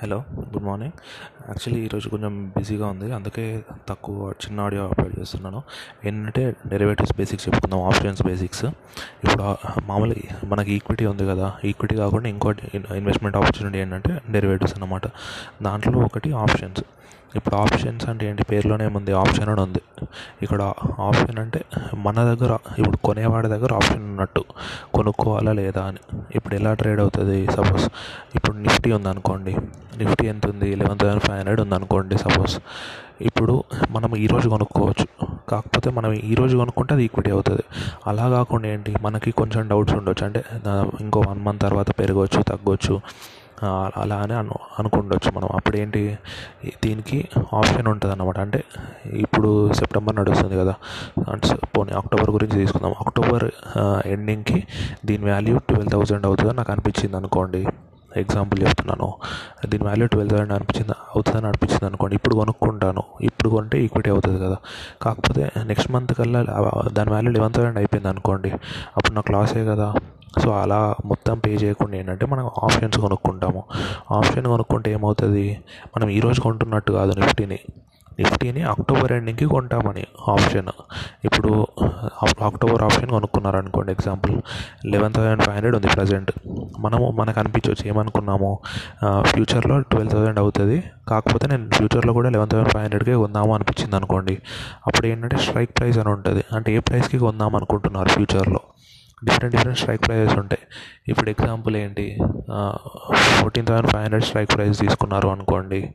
Hello good morning. Actually ఈరోజు కొంచెం బిజీగా ఉంది అందుకే తక్కువ చిన్న ఆడియో అప్లోడ్ చేస్తున్నాను. ఏంటంటే డెరివేటివ్స్ బేసిక్స్ చెప్పుకుందాం ఆప్షన్స్ బేసిక్స్. ఇప్పుడు మామూలు మనకి ఈక్విటీ ఉంది కదా ఈక్విటీ కాకుండా ఇంకోటి ఇన్వెస్ట్మెంట్ ఆపర్చునిటీ ఏంటంటే డెరివేటివ్స్ అన్నమాట. దాంట్లో ఒకటి ఆప్షన్స్. ఇప్పుడు ఆప్షన్స్ అంటే ఏంటి? పేరులోనే ఏముంది? ఆప్షన్ అని ఉంది. ఇక్కడ ఆప్షన్ అంటే మన దగ్గర ఇప్పుడు కొనేవాడి దగ్గర ఆప్షన్ ఉన్నట్టు. కొనుక్కోవాలా లేదా అని. ఇప్పుడు ఎలా ట్రేడ్ అవుతుంది? సపోజ్ ఇప్పుడు నిఫ్టీ ఉందనుకోండి. నిఫ్టీ ఎంత ఉంది లెవెన్ థౌసండ్ ఫైవ్ హండ్రెడ్ ఉందనుకోండి సపోజ్. ఇప్పుడు మనం ఈరోజు కొనుక్కోవచ్చు. కాకపోతే మనం ఈరోజు కొనుక్కుంటే అది ఈక్విటీ అవుతుంది. అలా కాకుండా ఏంటి? మనకి కొంచెం డౌట్స్ ఉండొచ్చు. అంటే ఇంకో వన్ మంత్ తర్వాత పెరగవచ్చు తగ్గొచ్చు. అలా అని అను అనుకుండొచ్చు మనం. అప్పుడు ఏంటి దీనికి ఆప్షన్ ఉంటుంది అన్నమాట అంటే ఇప్పుడు సెప్టెంబర్ నడుస్తుంది కదా. అంటే పోనీ అక్టోబర్ గురించి తీసుకుందాం. అక్టోబర్ ఎండింగ్కి దీని వాల్యూ ట్వెల్వ్ థౌజండ్ అవుతుందని నాకు అనిపించింది అనుకోండి. ఎగ్జాంపుల్ చెప్తున్నాను. దీని వాల్యూ ట్వెల్వ్ థౌసండ్ అనిపించింది అవుతుందని అనిపించింది అనుకోండి. ఇప్పుడు కొనుక్కుంటాను. ఇప్పుడు కొంటే ఈక్విటీ అవుతుంది కదా. కాకపోతే నెక్స్ట్ మంత్ కల్లా దాని వాల్యూ లెవెన్ థౌసండ్ అయిపోయింది అనుకోండి. అప్పుడు నాకు లాసే కదా. సో అలా మొత్తం పే చేయకుండా ఏంటంటే మనం ఆప్షన్స్ కొనుక్కుంటాము. ఆప్షన్ కొనుక్కుంటే ఏమవుతుంది? మనం ఈరోజు కొంటున్నట్టు కాదు నిఫ్టీని. నిఫ్టీని అక్టోబర్ ఎండింగ్కి కొంటామని ఆప్షన్ ఇప్పుడు అక్టోబర్ ఆప్షన్ కొనుక్కున్నారు అనుకోండి example eleven thousand five hundred ఉంది ప్రజెంట్ మనము మనకు అనిపించవచ్చు ఏమనుకున్నాము? ఫ్యూచర్లో ట్వెల్వ్ థౌసండ్ అవుతుంది. కాకపోతే నేను ఫ్యూచర్లో కూడా లెవెన్ థౌసండ్ ఫైవ్ హండ్రెడ్కే కొందాము అనిపించింది అనుకోండి అప్పుడు ఏంటంటే స్ట్రైక్ ప్రైస్ అని ఉంటుంది. అంటే ఏ ప్రైస్కి కొందాం అనుకుంటున్నారు ఫ్యూచర్లో డిఫరెంట్ డిఫరెంట్ స్ట్రైక్ ప్రైజెస్ ఉంటాయి. ఇప్పుడు ఎగ్జాంపుల్ ఏంటి? Fourteen thousand five hundred strike price తీసుకున్నారు అనుకోండి.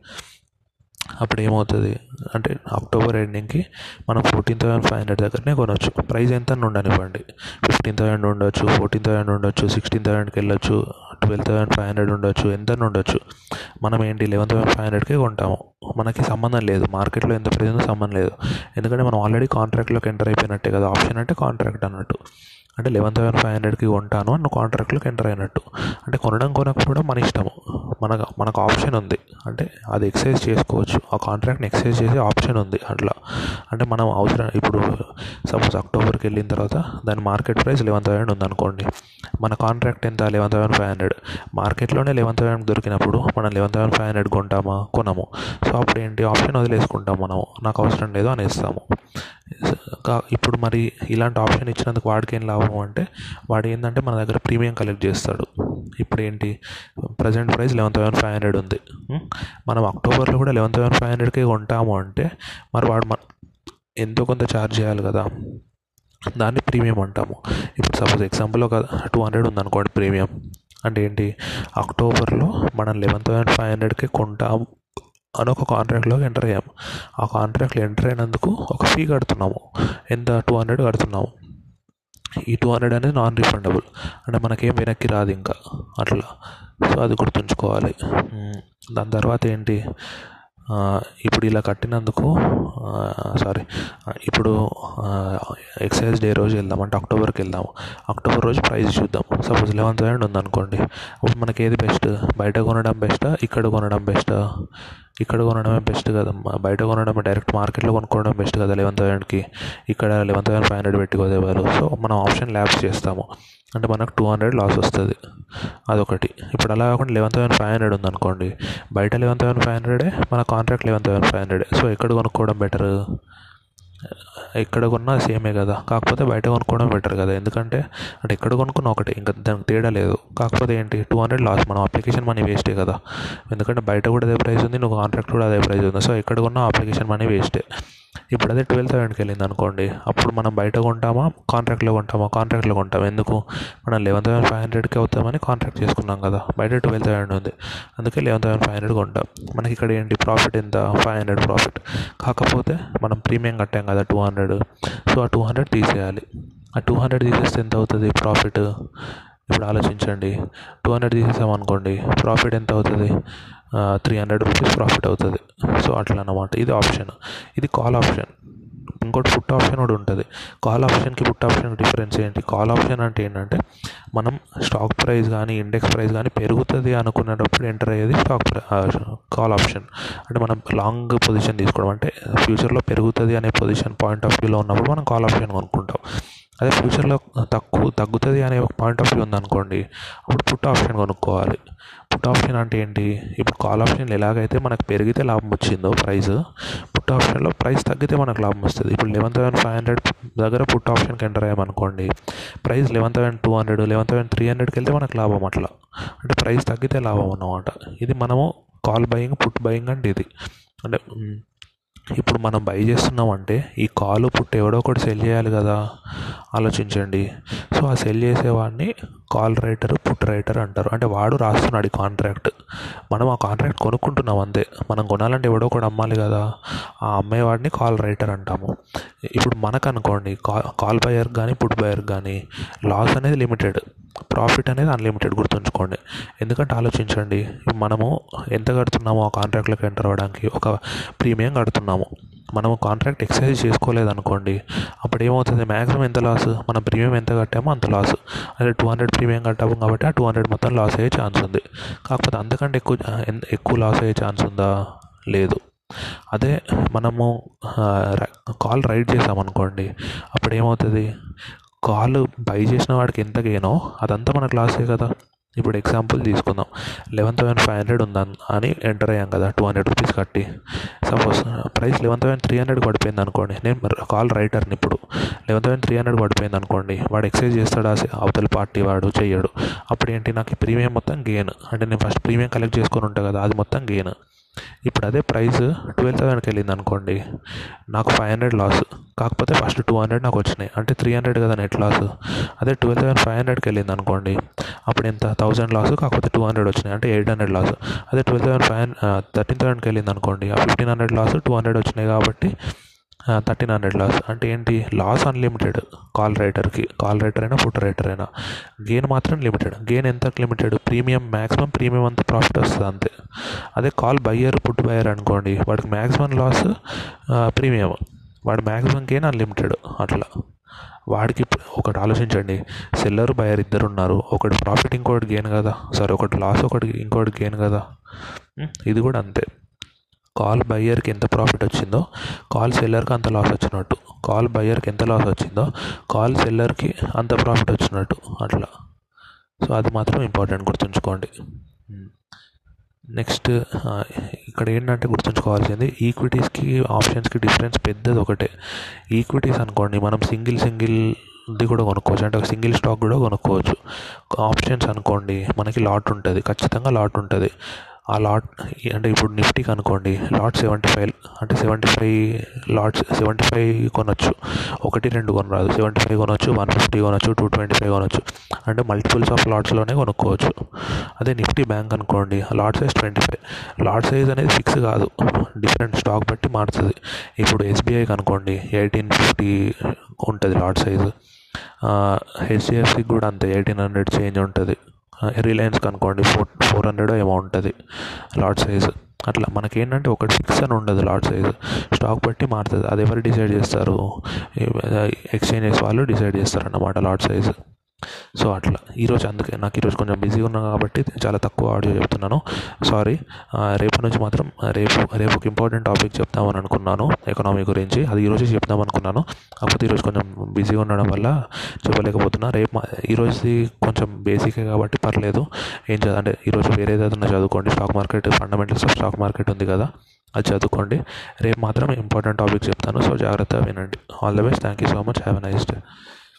అప్పుడు ఏమవుతుంది? అంటే అక్టోబర్ ఎండింగ్కి మనం ఫోర్టీన్ థౌసండ్ ఫైవ్ హండ్రెడ్ దగ్గరనే కొనవచ్చు ప్రైస్ ఎంత ఉండనివ్వండి. ఫిఫ్టీన్ థౌసండ్ ఉండొచ్చు ఫోర్టీన్ థౌసండ్ ఉండొచ్చు సిక్స్టీన్ థౌసండ్కి వెళ్ళొచ్చు ట్వెల్వ్ థౌసండ్ ఫైవ్ హండ్రెడ్ ఉండొచ్చు ఎంత ఉండొచ్చు. మనం ఏంటి? లెవెన్ థౌసండ్ ఫైవ్ హండ్రెడ్కే కొంటాము. మనకి సంబంధం లేదు. మార్కెట్లో ఎంత ప్రైస్ ఉందో సంబంధం లేదు. ఎందుకంటే మనం ఆల్రెడీ కాంట్రాక్ట్లోకి ఎంటర్ అయిపోయినట్టే కదా. ఆప్షన్ అంటే కాంట్రాక్ట్ అన్నట్టు. అంటే లెవెన్ థౌసండ్ ఫైవ్ హండ్రెడ్కి కొంటాను అని కాంట్రాక్ట్లోకి ఎంటర్ అయినట్టు. అంటే కొనడం కొనకపోవడం మన ఇష్టము. మనకు మనకు ఆప్షన్ ఉంది. అంటే అది ఎక్సైజ్ చేసుకోవచ్చు. ఆ కాంట్రాక్ట్ని ఎక్సైజ్ చేసే ఆప్షన్ ఉంది అట్లా. అంటే మనం అవసరం ఇప్పుడు సపోజ్ అక్టోబర్కి వెళ్ళిన తర్వాత దాని మార్కెట్ ప్రైస్ లెవెన్ థౌసండ్ ఉందనుకోండి. మన కాంట్రాక్ట్ ఎంత? Eleven thousand five hundred. మార్కెట్లోనే లెవెన్ థౌసండ్ దొరికినప్పుడు మనం లెవెన్ థౌసండ్ ఫైవ్ హండ్రెడ్ కొంటామా? కొనము. సో అప్పుడు ఏంటి? ఆప్షన్ వదిలేసుకుంటాం మనం. నాకు అవసరం లేదు అనేస్తాము. ఇప్పుడు మరి ఇలాంటి ఆప్షన్ ఇచ్చినందుకు వాడికి ఏం లాభం అంటే వాడు ఏంటంటే మన దగ్గర ప్రీమియం కలెక్ట్ చేస్తాడు. ఇప్పుడు ఏంటి present price eleven thousand five hundred ఉంది మనం అక్టోబర్లో కూడా లెవెన్ థౌసండ్ ఫైవ్ హండ్రెడ్కే కొంటాము అంటే మరి వాడు మన ఎంతో కొంత ఛార్జ్ చేయాలి కదా. దాన్ని ప్రీమియం అంటాము. ఇప్పుడు సపోజ్ ఎగ్జాంపుల్ ఒక టూ హండ్రెడ్ ఉందనుకోండి ప్రీమియం. అంటే ఏంటి? అక్టోబర్లో మనం లెవెన్ థౌసండ్ ఫైవ్ హండ్రెడ్కే కొంటాము. అని ఒక కాంట్రాక్ట్లోకి ఎంటర్ అయ్యాము. ఆ కాంట్రాక్ట్లో ఎంటర్ అయినందుకు ఒక ఫీ కడుతున్నాము. ఎంత? టూ హండ్రెడ్ కడుతున్నాము. ఈ టూ హండ్రెడ్ అనేది నాన్ రిఫండబుల్ అంటే మనకేం వెనక్కి రాదు ఇంకా. అట్లా. సో అది గుర్తుంచుకోవాలి. దాని తర్వాత ఏంటి? ఇప్పుడు ఇలా కట్టినందుకు సారీ ఇప్పుడు ఎక్సైజ్ డే రోజు వెళ్దాం. అంటే అక్టోబర్కి వెళ్దాం అక్టోబర్ రోజు ప్రైస్ చూద్దాం. సపోజ్ లెవెన్ థౌసండ్ ఉందనుకోండి. అప్పుడు మనకి ఏది బెస్ట్ బయట కొనడం బెస్టా ఇక్కడ కొనడం బెస్టా ఇక్కడ కొనడమే బెస్ట్ కదమ్మా. బయట కొనడమే డైరెక్ట్ మార్కెట్లో కొనుక్కోవడం బెస్ట్ కదా లెవెన్ థౌసండ్కి ఇక్కడ లెవెన్ థౌసండ్ ఫైవ్ హండ్రెడ్ పెట్టుకోదేవారు సో మనం ఆప్షన్ ల్యాబ్స్ చేస్తాము. అంటే మనకు టూ హండ్రెడ్ లాస్ వస్తుంది. అదొకటి. ఇప్పుడు అలా కాకుండా లెవెన్ థౌసండ్ ఫైవ్ హండ్రెడ్ ఉందనుకోండి. బయట లెవెన్ థౌసండ్ ఫైవ్ హండ్రెడే మన contract eleven thousand five hundred. So ఎక్కడ కొనుక్కోవడం బెటర్ ఎక్కడ కొన్నా సేమే కదా. కాకపోతే బయట కొనుక్కోవడం బెటర్ కదా. ఎందుకంటే అంటే ఎక్కడ కొనుక్కున్నా ఒకటి. ఇంకా దానికి తేడా లేదు. కాకపోతే ఏంటి? Two hundred loss. మనం అప్లికేషన్ మనీ వేస్టే కదా. ఎందుకంటే బయట కూడా అదే ప్రైస్ ఉంది నువ్వు కాంట్రాక్ట్ కూడా అదే ప్రైస్ ఉంది. సో ఎక్కడ కొన్నా అప్లికేషన్ మనీ వేస్టే. ఇప్పుడు అదే ట్వెల్వ్ థౌసండ్కి వెళ్ళింది అనుకోండి అప్పుడు మనం బయట కొంటామా? కాంట్రాక్ట్లో కొంటామా? కాంట్రాక్ట్లో కొంటాం. ఎందుకు? మనం లెవెన్ థౌసండ్ ఫైవ్ హండ్రెడ్కి అవుతామని కాంట్రాక్ట్ చేసుకున్నాం కదా. బయట ట్వెల్వ్ థౌసండ్ ఉంది. అందుకే లెవెన్ థౌసండ్ ఫైవ్ హండ్రెడ్ కొంటాం. మనకి ఇక్కడ ఏంటి? ప్రాఫిట్ ఎంత? Five hundred profit. కాకపోతే మనం ప్రీమియం కట్టాం కదా టూ హండ్రెడ్. సో ఆ టూ హండ్రెడ్ తీసేయాలి. ఆ టూ హండ్రెడ్ తీసేస్తే ఎంత అవుతుంది ప్రాఫిట్? ఇప్పుడు ఆలోచించండి. టూ హండ్రెడ్ తీసేసామనుకోండి ప్రాఫిట్ ఎంత అవుతుంది? త్రీ హండ్రెడ్ రూపీస్ ప్రాఫిట్ అవుతుంది. సో అట్లా అన్నమాట ఇది ఆప్షన్ ఇది కాల్ ఆప్షన్ ఇంకోటి పుట్ ఆప్షన్ కూడా ఉంటుంది. కాల్ ఆప్షన్కి పుట్ ఆప్షన్ డిఫరెన్స్ ఏంటి? కాల్ ఆప్షన్ అంటే ఏంటంటే మనం స్టాక్ ప్రైస్ కానీ ఇండెక్స్ ప్రైస్ కానీ పెరుగుతుంది అనుకునేటప్పుడు ఎంటర్ అయ్యేది స్టాక్ కాల్ ఆప్షన్ అంటే మనం లాంగ్ పొజిషన్ తీసుకోవడం. అంటే ఫ్యూచర్లో పెరుగుతుంది అనే పొజిషన్ పాయింట్ ఆఫ్ వ్యూలో ఉన్నప్పుడు మనం కాల్ ఆప్షన్ కొనుక్కుంటాం. అదే ఫ్యూచర్లో తక్కువ తగ్గుతుంది అనే పాయింట్ ఆఫ్ వ్యూ ఉందనుకోండి అప్పుడు పుట్ ఆప్షన్ కొనుక్కోవాలి. పుట్ ఆప్షన్ అంటే ఏంటి? ఇప్పుడు కాల్ ఆప్షన్ ఎలాగైతే మనకు పెరిగితే లాభం వచ్చిందో ప్రైస్ పుట్ ఆప్షన్లో ప్రైస్ తగ్గితే మనకు లాభం వస్తుంది. ఇప్పుడు లెవెన్ థౌసండ్ ఫైవ్ హండ్రెడ్ దగ్గర పుట్ ఆప్షన్కి enter అయ్యామనుకోండి price eleven thousand two hundred eleven thousand three హండ్రెడ్కి వెళ్తే మనకు లాభం అట్లా. అంటే ప్రైస్ తగ్గితే లాభం అన్నమాట. ఇది మనము కాల్ బయింగ్ పుట్ బయింగ్ అంటే ఇది. అంటే ఇప్పుడు మనం బై చేస్తున్నామంటే ఈ కాలు పుట్ట ఎవడో ఒకటి సెల్ చేయాలి కదా? ఆలోచించండి. సో ఆ సెల్ చేసేవాడిని కాల్ రైటర్ పుట్ రైటర్ అంటారు. అంటే వాడు రాస్తున్నాడు ఈ కాంట్రాక్ట్ మనం ఆ కాంట్రాక్ట్ కొనుక్కుంటున్నాం అంతే. మనం కొనాలంటే ఎవడో ఒకటి అమ్మాలి కదా? ఆ అమ్మేవాడిని కాల్ రైటర్ అంటాము. ఇప్పుడు మనకు అనుకోండి కాల్ కాల్ బయర్ కానీ పుట్ బయర్ కానీ లాస్ అనేది లిమిటెడ్ ప్రాఫిట్ అనేది అన్లిమిటెడ్ గుర్తుంచుకోండి. ఎందుకంటే ఆలోచించండి మనము ఎంత కడుతున్నామో ఆ కాంట్రాక్ట్లోకి ఎంటర్ అవ్వడానికి ఒక ప్రీమియం కడుతున్నాము. మనము కాంట్రాక్ట్ ఎక్సర్సైజ్ చేసుకోలేదు అనుకోండి అప్పుడు ఏమవుతుంది? మ్యాక్సిమం ఎంత లాస్? మన ప్రీమియం ఎంత కట్టామో అంత లాస్. అదే టూ హండ్రెడ్ ప్రీమియం కట్టాము కాబట్టి ఆ టూ హండ్రెడ్ మొత్తం లాస్ అయ్యే ఛాన్స్ ఉంది. కాకపోతే అంతకంటే ఎక్కువ ఎక్కువ లాస్ అయ్యే ఛాన్స్ ఉందా? లేదు. అదే మనము కాల్ రైడ్ చేసామనుకోండి అప్పుడు ఏమవుతుంది? కాల్ బై చేసిన వాడికి ఎంత గెయినో అదంతా మనకు లాసే కదా. ఇప్పుడు ఎగ్జాంపుల్ తీసుకుందాం. లెవెన్ థౌసండ్ ఫైవ్ హండ్రెడ్ ఉందని అని ఎంటర్ అయ్యాం కదా టూ హండ్రెడ్ రూపీస్ కట్టి. Suppose price eleven thousand three hundred పడిపోయింది అనుకోండి. నేను కాల్ రైటర్ని ఇప్పుడు. లెవెన్ థౌసండ్ త్రీ హండ్రెడ్ పడిపోయింది అనుకోండి. వాడు ఎక్సైజ్ చేస్తాడా? అవతల పార్టీ వాడు చెయ్యడు. అప్పుడు ఏంటి నాకు ప్రీమియం మొత్తం గెయిన్ అంటే నేను ఫస్ట్ ప్రీమియం కలెక్ట్ చేసుకొని ఉంటాను కదా అది మొత్తం గెయిన్ ఇప్పుడు అదే ప్రైస్ ట్వెల్వ్ థౌసండ్కి వెళ్ళింది అనుకోండి నాకు ఫైవ్ హండ్రెడ్ లాస్. కాకపోతే ఫస్ట్ టూ హండ్రెడ్ నాకు వచ్చినాయి. అంటే త్రీ హండ్రెడ్ కదా నెట్ లాస్. అదే ట్వెల్వ్ థౌసండ్ ఫైవ్ హండ్రెడ్కి వెళ్ళింది అనుకోండి అప్పుడు ఎంత? థౌసండ్ లాస్ కాకపోతే టూ హండ్రెడ్ వచ్చినాయి. అంటే ఎయిట్ హండ్రెడ్ లాస్. అదే ట్వెల్వ్ థౌసండ్ ఫైవ్ థర్టీన్ థౌసండ్కి వెళ్ళింది అనుకోండి ఆ fifteen hundred loss two hundred వచ్చినాయి కాబట్టి థర్టీన్ హండ్రెడ్ లాస్. అంటే ఏంటి? Loss unlimited. కాల్ రైటర్కి. కాల్ రైటర్ అయినా ఫుట్ రైటర్ అయినా. గెయిన్ మాత్రం లిమిటెడ్. గెయిన్ ఎంత లిమిటెడ్? ప్రీమియం మ్యాక్సిమం ప్రీమియం అంత ప్రాఫిట్ వస్తుంది అంతే. అదే కాల్ బయ్యర్ పుట్ బయ్యర్ అనుకోండి వాడికి మ్యాక్సిమం లాస్ ప్రీమియం వాడు మ్యాక్సిమం గెయిన్ అన్లిమిటెడ్ అట్లా. వాడికి ఒకటి ఆలోచించండి. సెల్లర్ బయర్ ఇద్దరు ఉన్నారు ఒకటి ప్రాఫిట్ ఇంకోటి గెయిన్ కదా. సరే ఒకటి లాస్ ఒకటి ఇంకోటి గెయిన్ కదా. ఇది కూడా అంతే. కాల్ బయ్యర్కి ఎంత ప్రాఫిట్ వచ్చిందో కాల్ సెల్లర్కి అంత లాస్ వచ్చినట్టు. కాల్ బయ్యర్కి ఎంత లాస్ వచ్చిందో కాల్ సెల్లర్కి అంత ప్రాఫిట్ వచ్చినట్టు. అట్లా. సో అది మాత్రం ఇంపార్టెంట్ గుర్తుంచుకోండి. నెక్స్ట్ ఇక్కడ ఏంటంటే గుర్తుంచుకోవాల్సింది ఈక్విటీస్కి ఆప్షన్స్కి డిఫరెన్స్ పెద్దది ఒకటే. ఈక్విటీస్ అనుకోండి మనం సింగిల్ సింగిల్ది కూడా కొనుక్కోవచ్చు. అంటే ఒక సింగిల్ స్టాక్ కూడా కొనుక్కోవచ్చు. ఆప్షన్స్ అనుకోండి మనకి లాట్ ఉంటుంది. ఖచ్చితంగా లాట్ ఉంటుంది. ఆ లాట్ అంటే ఇప్పుడు నిఫ్టీకి అనుకోండి లాట్ సెవెంటీ ఫైవ్ అంటే seventy five lots seventy five కొనొచ్చు. ఒకటి రెండు కొనరాదు. సెవెంటీ ఫైవ్ కొనొచ్చు వన్ ఫిఫ్టీ కొనొచ్చు టూ ట్వంటీ ఫైవ్ కొనొచ్చు. అంటే మల్టిపుల్స్ ఆఫ్ లాట్స్లోనే కొనుక్కోవచ్చు. అదే నిఫ్టీ బ్యాంక్ అనుకోండి lot size twenty five lot size అనేది ఫిక్స్ కాదు. డిఫరెంట్ స్టాక్ బట్టి మారుతుంది. ఇప్పుడు ఎస్బీఐకి అనుకోండి ఎయిటీన్ ఫిఫ్టీ ఉంటుంది లాట్ సైజు హెచ్డిఎఫ్సికి కూడా అంతే ఎయిటీన్ హండ్రెడ్ చేంజ్ ఉంటుంది. రిలయన్స్ అనుకోండి ఫోర్ ఫోర్ హండ్రెడ్ ఏమో ఉంటుంది లాట్ సైజ్ అట్లా మనకేంటంటే ఒకటి ఫిక్స్ అని ఉండదు లాట్ సైజ్ స్టాక్ బట్టి మారుతుంది. అది ఎవరు డిసైడ్ చేస్తారు? ఎక్స్చేంజెస్ వాళ్ళు డిసైడ్ చేస్తారు అన్నమాట లాట్ సైజ్ సో అట్లా. ఈరోజు అందుకే నాకు ఈరోజు కొంచెం బిజీగా ఉన్నా కాబట్టి చాలా తక్కువ ఆడియో చెప్తున్నాను. సారీ రేపు నుంచి మాత్రం రేపు రేపు ఒక ఇంపార్టెంట్ టాపిక్ చెప్తామని అనుకున్నాను ఎకనామీ గురించి. అది ఈరోజు చెప్దాం అనుకున్నాను. కాకపోతే ఈరోజు కొంచెం బిజీగా ఉండడం వల్ల చెప్పలేకపోతున్నా. రేపు ఈరోజు ఈరోజుది కొంచెం బేసికే కాబట్టి పర్లేదు. ఏం చదువు అంటే ఈరోజు వేరే ఏదైనా చదువుకోండి. Stock market fundamentals of stock market ఉంది కదా అది చదువుకోండి. రేపు మాత్రం ఇంపార్టెంట్ టాపిక్ చెప్తాను. సో జాగ్రత్తగా వినండి. All the best thank you so much have a nice day